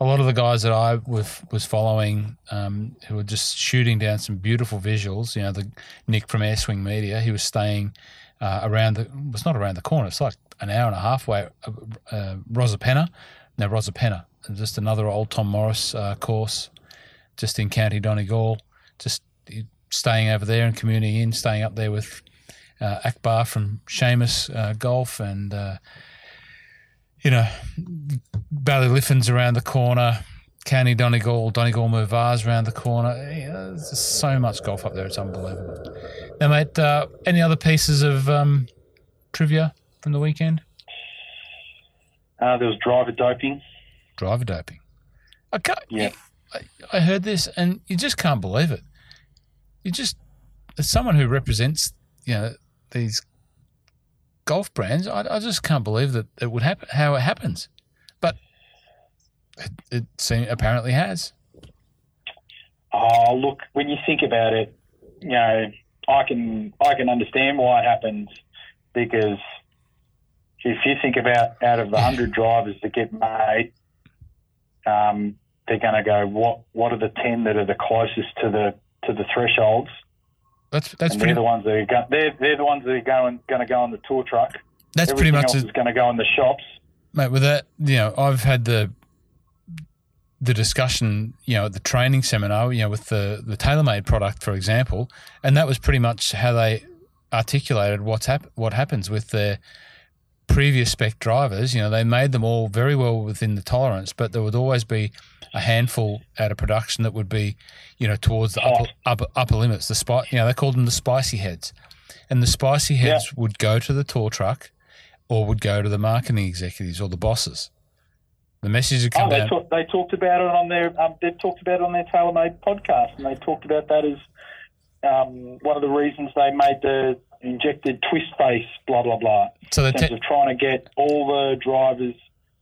a lot of the guys that I was was following, um, who were just shooting down some beautiful visuals. You know, the Nick from Air Swing Media, he was staying uh, around the was not around the corner. It's like an hour and a half away. Uh, uh, Rosapenna, no Rosapenna, just another old Tom Morris uh, course, just in County Donegal. Just staying over there and commuting in, staying up there with uh, Akbar from Seamus uh, Golf and, uh, you know, Ballyliffin's around the corner, County Donegal, Donegal Murvagh's around the corner. Yeah, there's so much golf up there, it's unbelievable. Now, mate, uh, any other pieces of um, trivia from the weekend? Uh, there was driver doping. Driver doping. I, can't, Yeah. I, I heard this and you just can't believe it. You just, as someone who represents, you know, these golf brands, I, I just can't believe that it would happen, how it happens. But it, it seem, apparently has. Oh, look, when you think about it, you know, I can I can understand why it happens because if you think about out of the [LAUGHS] hundred drivers that get made, um, they're going to go what what are the ten that are the closest to the to the thresholds? That's that's and pretty. they're the ones that are go, they're they're the ones that are going going to go on the tour truck. That's pretty much else it, is going to go in the shops. mate. With that, you know, I've had the the discussion, you know, at the training seminar, you know, with the the TaylorMade product, for example, and that was pretty much how they articulated what's hap- what happens with their previous spec drivers. You know, they made them all very well within the tolerance, but there would always be a handful out of production that would be, you know, towards the upper upper, upper limits. The spot, you know, they called them the spicy heads, and the spicy heads would go to the tour truck, or would go to the marketing executives or the bosses. The message would Oh, come they, down. talk, they talked about it on their um, they've talked about it on their TaylorMade podcast, and they talked about that as um, one of the reasons they made the injected twist face, blah blah blah. so the in terms te- of trying to get all the drivers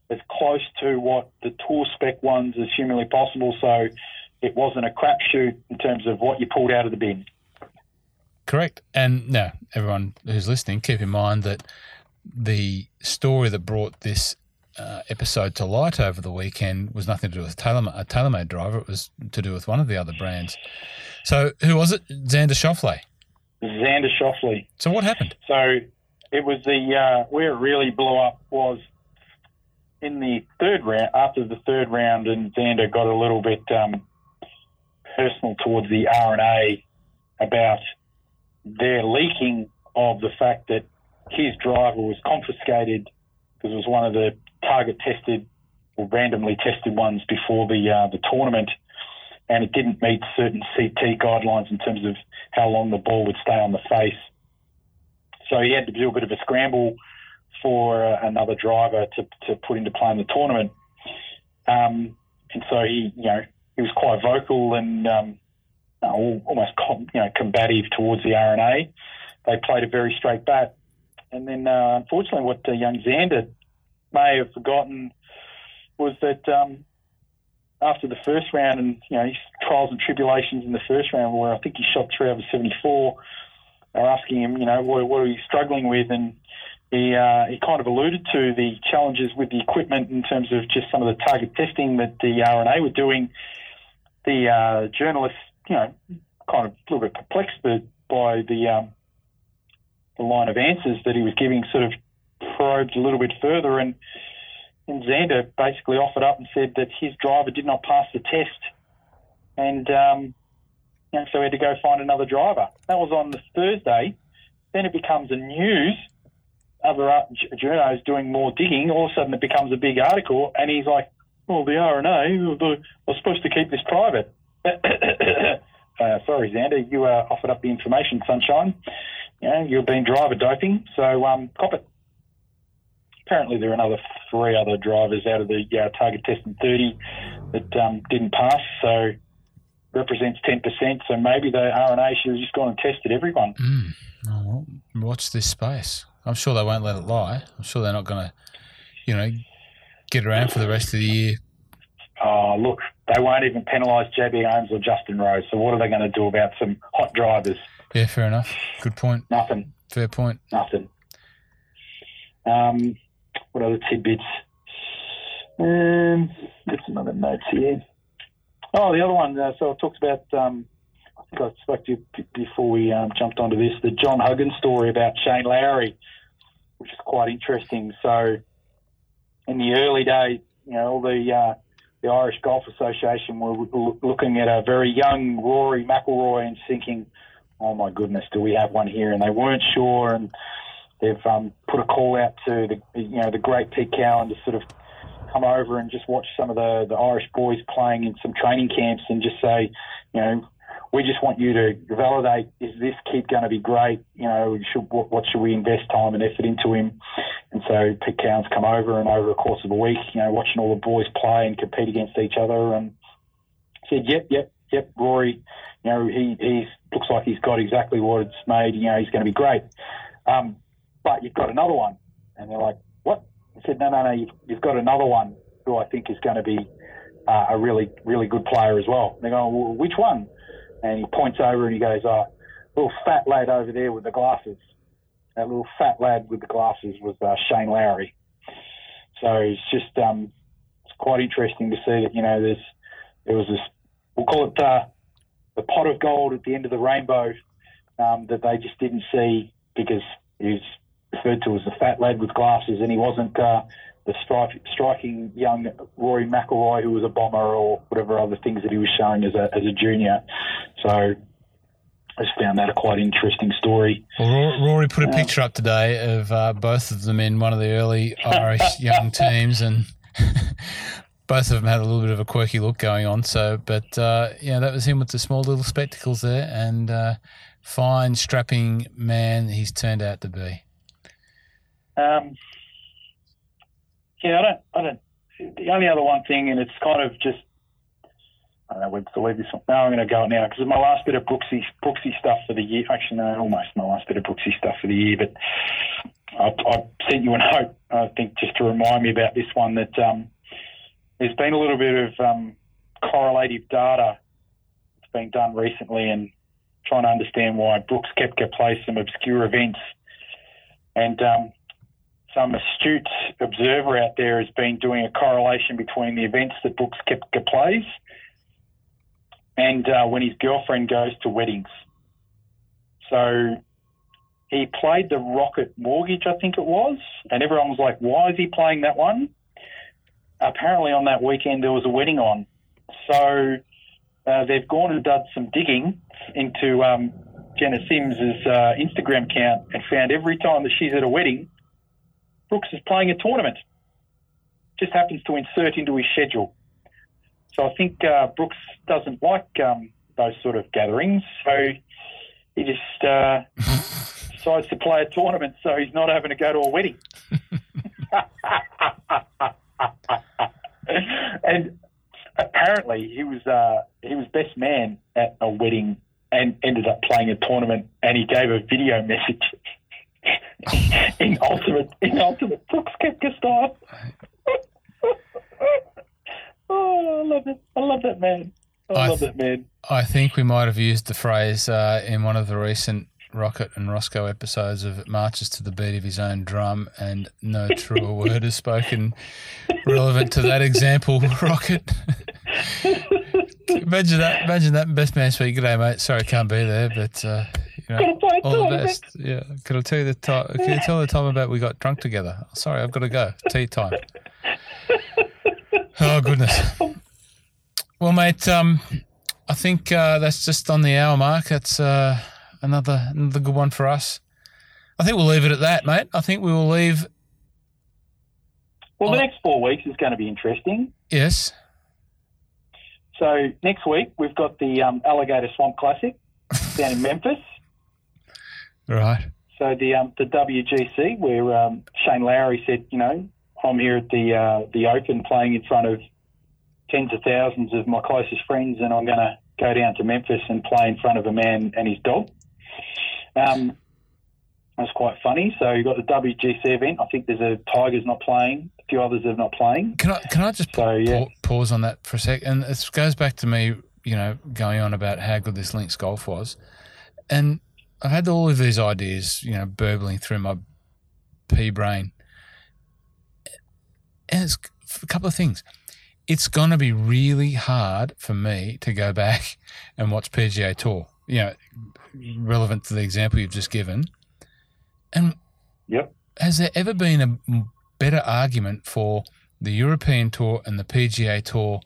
as close to what the tour spec ones as humanly possible, so it wasn't a crapshoot in terms of what you pulled out of the bin. Correct. And now, everyone who's listening, keep in mind that the story that brought this uh, episode to light over the weekend was nothing to do with Taylor, a TaylorMade driver. It was to do with one of the other brands. So, who was it? Xander Schauffele. Xander Schauffele. So, what happened? So it was the uh, where it really blew up was in the third round. After the third round, and Xander got a little bit um, personal towards the R&A about their leaking of the fact that his driver was confiscated because it was one of the target tested or randomly tested ones before the uh, the tournament, and it didn't meet certain CT guidelines in terms of how long the ball would stay on the face. So he had to do a bit of a scramble for uh, another driver to, to put into play in the tournament. Um, and so he, you know, he was quite vocal and um, uh, almost you know combative towards the R&A. They played a very straight bat, and then uh, unfortunately, what uh, young Xander may have forgotten was that um, after the first round and you know his trials and tribulations in the first round, where I think he shot three over seventy four, they're asking him, you know, what, what are you struggling with, and he uh, he kind of alluded to the challenges with the equipment in terms of just some of the target testing that the R&A were doing. The uh, journalists, you know, kind of a little bit perplexed by the um, the line of answers that he was giving, sort of probed a little bit further, and and Xander basically offered up and said that his driver did not pass the test, and um, know, so we had to go find another driver. That was on the Thursday. Then it becomes a news. Other j- journos doing more digging. All of a sudden, it becomes a big article, and he's like, "Well, the R&A the, was supposed to keep this private." [COUGHS] uh, sorry, Xander, you uh, offered up the information, sunshine. Know, you've been driver doping, so um, cop it. Apparently, there are another three other drivers out of the uh, target tested 30 that um, didn't pass, so represents 10%. So maybe the R&A should have just gone and tested everyone. Mm. Oh, well, watch this space. I'm sure they won't let it lie. I'm sure they're not going to, you know, get around for the rest of the year. Oh, look, they won't even penalise JB Holmes or Justin Rose. So what are they going to do about some hot drivers? Yeah, fair enough. Good point. Nothing. Fair point. Nothing. Um, what other tidbits? Um, got some other notes here. Oh, the other one. Uh, so I talked about. Um, I think I spoke to you before we um, jumped onto this. The John Huggan story about Shane Lowry, which is quite interesting. So, in the early days, you know, all the uh, the Irish Golf Association were l- looking at a very young Rory McIlroy and thinking, "Oh my goodness, do we have one here?" And they weren't sure, and they've um, put a call out to the you know the great Pete Cowan to sort of come over and just watch some of the, the Irish boys playing in some training camps and just say, you know, we just want you to validate is this kid going to be great? You know, should what, what should we invest time and effort into him? And so Pete Cowan's come over and over the course of a week, you know, watching all the boys play and compete against each other and said, yep, yep, yep, Rory, you know, he he's looks like he's got exactly what it's made. You know, he's going to be great. Um, but you've got another one, and they're like, what? I said, no, no, no, you've, you've got another one who I think is going to be uh, a really, really good player as well. They're going, well, which one? And he points over and he goes, oh, little fat lad over there with the glasses. That little fat lad with the glasses was uh, Shane Lowry. So it's just um, it's quite interesting to see that you know there's there was this we'll call it uh, the pot of gold at the end of the rainbow um, that they just didn't see because he was referred to as the fat lad with glasses, and he wasn't uh, the stri- striking young Rory McIlroy who was a bomber or whatever other things that he was showing as a as a junior. So I just found that a quite interesting story. Well, Rory put a picture up today of uh, both of them in one of the early [LAUGHS] Irish young teams, and [LAUGHS] both of them had a little bit of a quirky look going on. So, but uh, yeah, that was him with the small little spectacles there, and uh, fine, strapping man he's turned out to be. Um, yeah, I don't, I don't. The only other one thing, and it's kind of just, I don't know whether to leave this one. No, I'm going to go now because my last bit of Brooksy, Brooksy stuff for the year. Actually, no, almost my last bit of Brooksy stuff for the year. But I, I sent you a note, I think, just to remind me about this one that um, there's been a little bit of um, correlative data that's been done recently, and trying to understand why Brooks Koepka plays some obscure events. And um, some astute observer out there has been doing a correlation between the events that Brooks Koepka plays and uh, when his girlfriend goes to weddings. So he played the Rocket Mortgage, I think it was, and everyone was like, why is he playing that one? Apparently, on that weekend, there was a wedding on. So uh, they've gone and done some digging into um, Jenna Sims' uh, Instagram account and found every time that she's at a wedding, Brooks is playing a tournament. Just happens to insert into his schedule. So I think uh, Brooks doesn't like um, those sort of gatherings. So he just uh, [LAUGHS] decides to play a tournament so he's not having to go to a wedding. [LAUGHS] and apparently he was uh, he was best man at a wedding and ended up playing a tournament and he gave a video message in [LAUGHS] ultimate in ultimate Brooks Koepka style. oh, I love it. I love that man. I, I love th- that man. I think we might have used the phrase uh, in one of the recent Rocket and Rossco episodes of it marches to the beat of his own drum, and no [LAUGHS] truer word is spoken relevant to that example, [LAUGHS] Rocket. imagine that. Imagine that. Best man speak. G'day, mate. Sorry, can't be there, but uh, all the best. Yeah. Can I tell you the time? Can you tell the time about we got drunk together? Sorry, I've got to go. Tea time. [LAUGHS] Oh goodness. Well, mate. Um, I think uh, that's just on the hour mark. That's uh, another another good one for us. I think we'll leave it at that, mate. I think we will leave. Well, the next four weeks is going to be interesting. Yes. So next week we've got the um, Alligator Swamp Classic down in [LAUGHS] Memphis. Right. So the um, the WGC where um, Shane Lowry said, you know, I'm here at the uh, the Open playing in front of tens of thousands of my closest friends, and I'm going to go down to Memphis and play in front of a man and his dog. Um, that's quite funny. So you've got the WGC event. I think there's a Tigers not playing. A few others are not playing. Can I can I just so, yeah. pause on that for a sec? And it goes back to me, you know, going on about how good this links golf was, and I've had all of these ideas, you know, burbling through my pea brain, and it's a couple of things. It's going to be really hard for me to go back [LAUGHS] and watch PGA Tour. You know, relevant to the example you've just given. And yep. has there ever been a better argument for the European Tour and the PGA Tour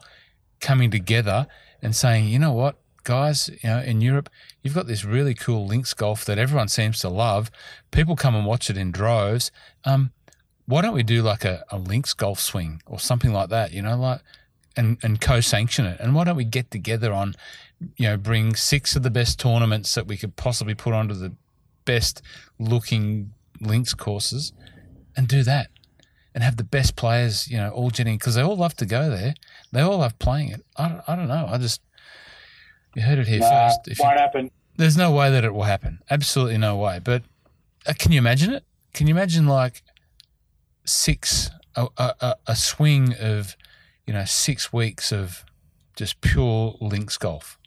coming together and saying, you know what, guys, you know, in Europe, you've got this really cool links golf that everyone seems to love. People come and watch it in droves. Um, why don't we do like a, a links golf swing or something like that, you know, like and, and co-sanction it? And why don't we get together on you know, bring six of the best tournaments that we could possibly put onto the best looking links courses and do that and have the best players, you know, all jetting because they all love to go there. They all love playing it. I, I don't know. I just, you heard it here nah, first. If won't you, happen. There's no way that it will happen. Absolutely no way. But uh, can you imagine it? Can you imagine like six, a, a, a swing of, you know, six weeks of just pure links golf?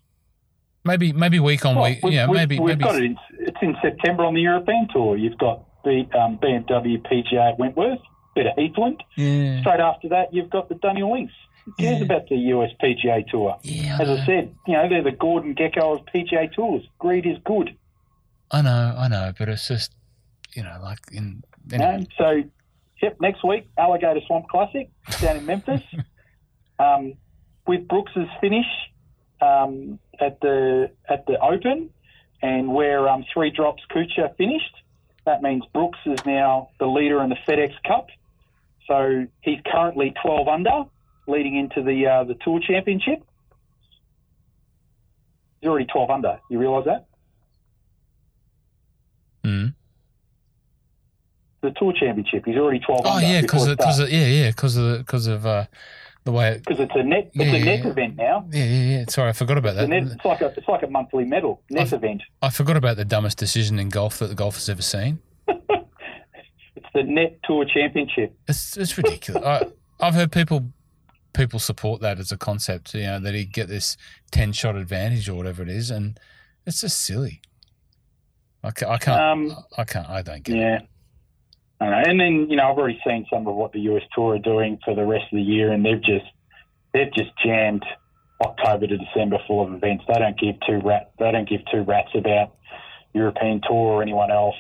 maybe maybe week on Well, week. Yeah, maybe we've maybe. got it. In, it's in September on the European Tour. You've got the um, BMW PGA at Wentworth, bit of Heathland. Yeah, Straight after that, you've got the Dunhill Links. Who cares Yeah. about the US PGA Tour? yeah. As I said, you know, they're the Gordon Gekko of PGA Tours. Greed is good. I know, I know, but it's just you know, like in. Anyway. So, yep, next week, Alligator Swamp Classic down in Memphis. [LAUGHS] um, with Brooks's finish um, at the at the Open, and where um, three drops Kuchar finished, that means Brooks is now the leader in the FedEx Cup. So he's currently 12 under, leading into the uh, the Tour Championship. He's already 12 under. You realise that? Mm. The Tour Championship. He's already 12 Oh under. yeah, because it yeah yeah because of because of uh, the way. It, because it's a net it's Yeah, a yeah, net yeah. event now. yeah yeah yeah. Sorry, I forgot about that. net, it's like a it's like a monthly medal net I've- event. I forgot about the dumbest decision in golf that the golf has ever seen. [LAUGHS] It's the net tour championship. It's it's ridiculous. I I've heard people people support that as a concept. You know that he get this ten shot advantage or whatever it is, and it's just silly. I can't. I can't. Um, I can't. I don't get it. Yeah. I know. And then you know I've already seen some of what the US Tour are doing for the rest of the year, and they've just they've just jammed October to December full of events. They don't give two rat they don't give two rats about European Tour or anyone else.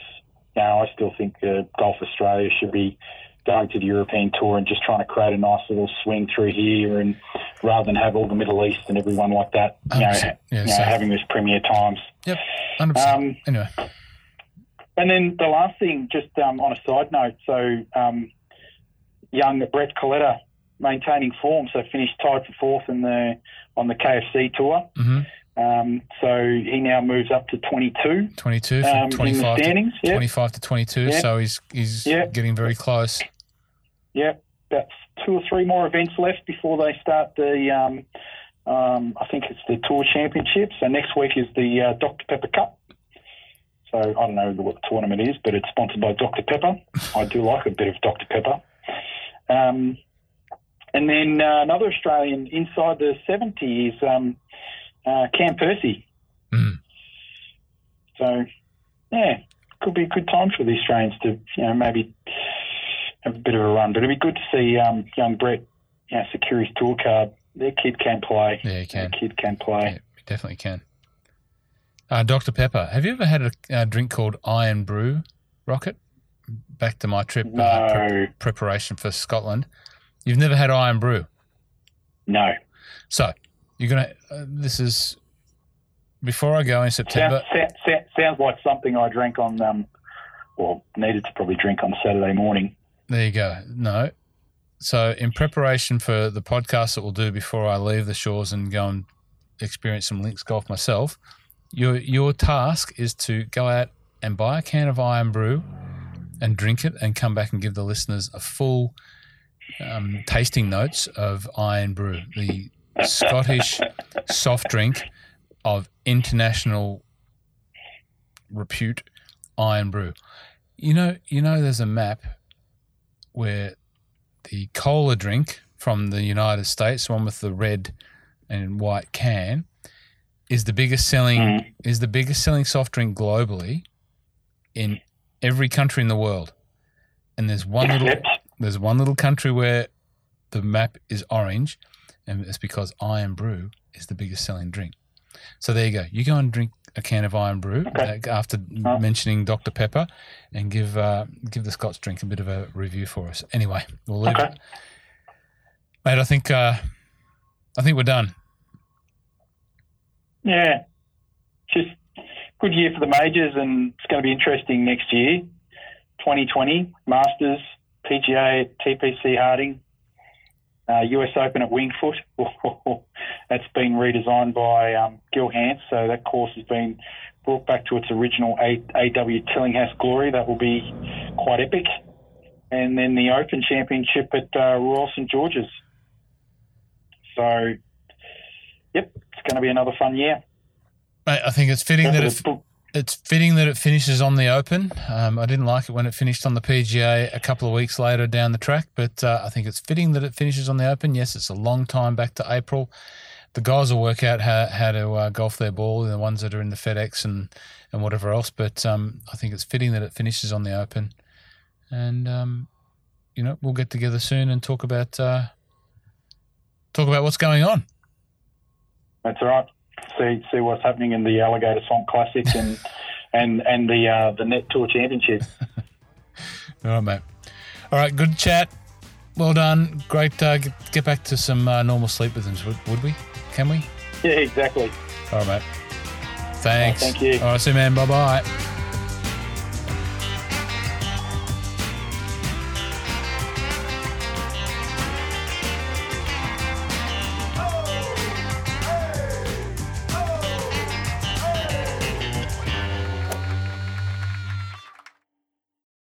You know, I still think uh, Golf Australia should be going to the European Tour and just trying to create a nice little swing through here, and rather than have all the Middle East and everyone like that, you know, Yeah, you know having this Premier Times. Yep. Hundred percent. Um, Anyway. and then the last thing, just um, on a side note, so um, young Brett Coletta maintaining form, so finished tied for fourth in the on the KFC tour. hmm Um, so he now moves up to 22 Twenty-two from um, in the twenty-five. To, standings. Yeah, Twenty-five to twenty-two. Yeah. So he's he's Yeah. getting very close. yeah. About two or three more events left before they start the. Um, um, I think it's the Tour Championship. So next week is the uh, Dr Pepper Cup. So I don't know what the tournament is, but it's sponsored by Dr Pepper. [LAUGHS] I do like a bit of Dr Pepper. Um, and then uh, another Australian inside the 70 is um, uh, Cam Percy. Mm. So, yeah, could be a good time for the Australians to, you know, maybe have a bit of a run. But it'd be good to see um, young Brett, you know, secure his tour card. Their kid can play. Yeah, Their can. kid can play. you definitely can. Uh, Dr. Pepper, have you ever had a, a drink called Irn-Bru, Rocket? Back to my trip, uh, pre- preparation for Scotland. You've never had Irn-Bru. no. So, you're to, uh, this is, before I go in September, sa- sa- sounds like something I drank on, um, or needed to probably drink on Saturday morning. there you go. No. So, in preparation for the podcast that we'll do before I leave the shores and go and experience some links golf myself, your your task is to go out and buy a can of Irn-Bru and drink it and come back and give the listeners a full um, tasting notes of Irn-Bru, the Scottish soft drink of international repute, Irn-Bru. You know, you know, there's a map where the cola drink from the United States, one with the red and white can, is the biggest selling Mm. is the biggest selling soft drink globally in every country in the world. And there's one little there's one little country where the map is orange, and it's because Irn-Bru is the biggest selling drink. So there you go. You go and drink a can of Irn-Bru Okay. uh, after Oh. mentioning Dr Pepper, and give uh, give the Scots drink a bit of a review for us. Anyway, we'll leave Okay. it, mate. I think uh, I think we're done. yeah, just good year for the majors, and it's going to be interesting next year. 2020 Masters, PGA, TPC Harding, uh, US Open at Winged Foot. [LAUGHS] That's been redesigned by um, Gil Hanse, so that course has been brought back to its original AW Tillinghast glory. That will be quite epic. And then the Open Championship at uh, Royal St George's. So, yep, it's going to be another fun year. Mate, I think it's fitting that It's- it's fitting that it finishes on the Open. Um, I didn't like it when it finished on the PGA a couple of weeks later down the track, but uh, I think it's fitting that it finishes on the Open. Yes, it's a long time back to April, the guys will work out how, how to uh, golf their ball, the ones that are in the FedEx and, and whatever else. But um, I think it's fitting that it finishes on the Open, and um, you know we'll get together soon and talk about uh, talk about what's going on. That's all right. See see what's happening in the Alligator Swamp Classic and [LAUGHS] and and the uh, the Net Tour Championship. [LAUGHS] all right, mate. All right, good chat. Well done. Great. Uh, get, get back to some uh, normal sleep rhythms, would, would we? Can we? Yeah, exactly. All right, mate. Thanks. Thank you. All right, see you, man. Bye bye.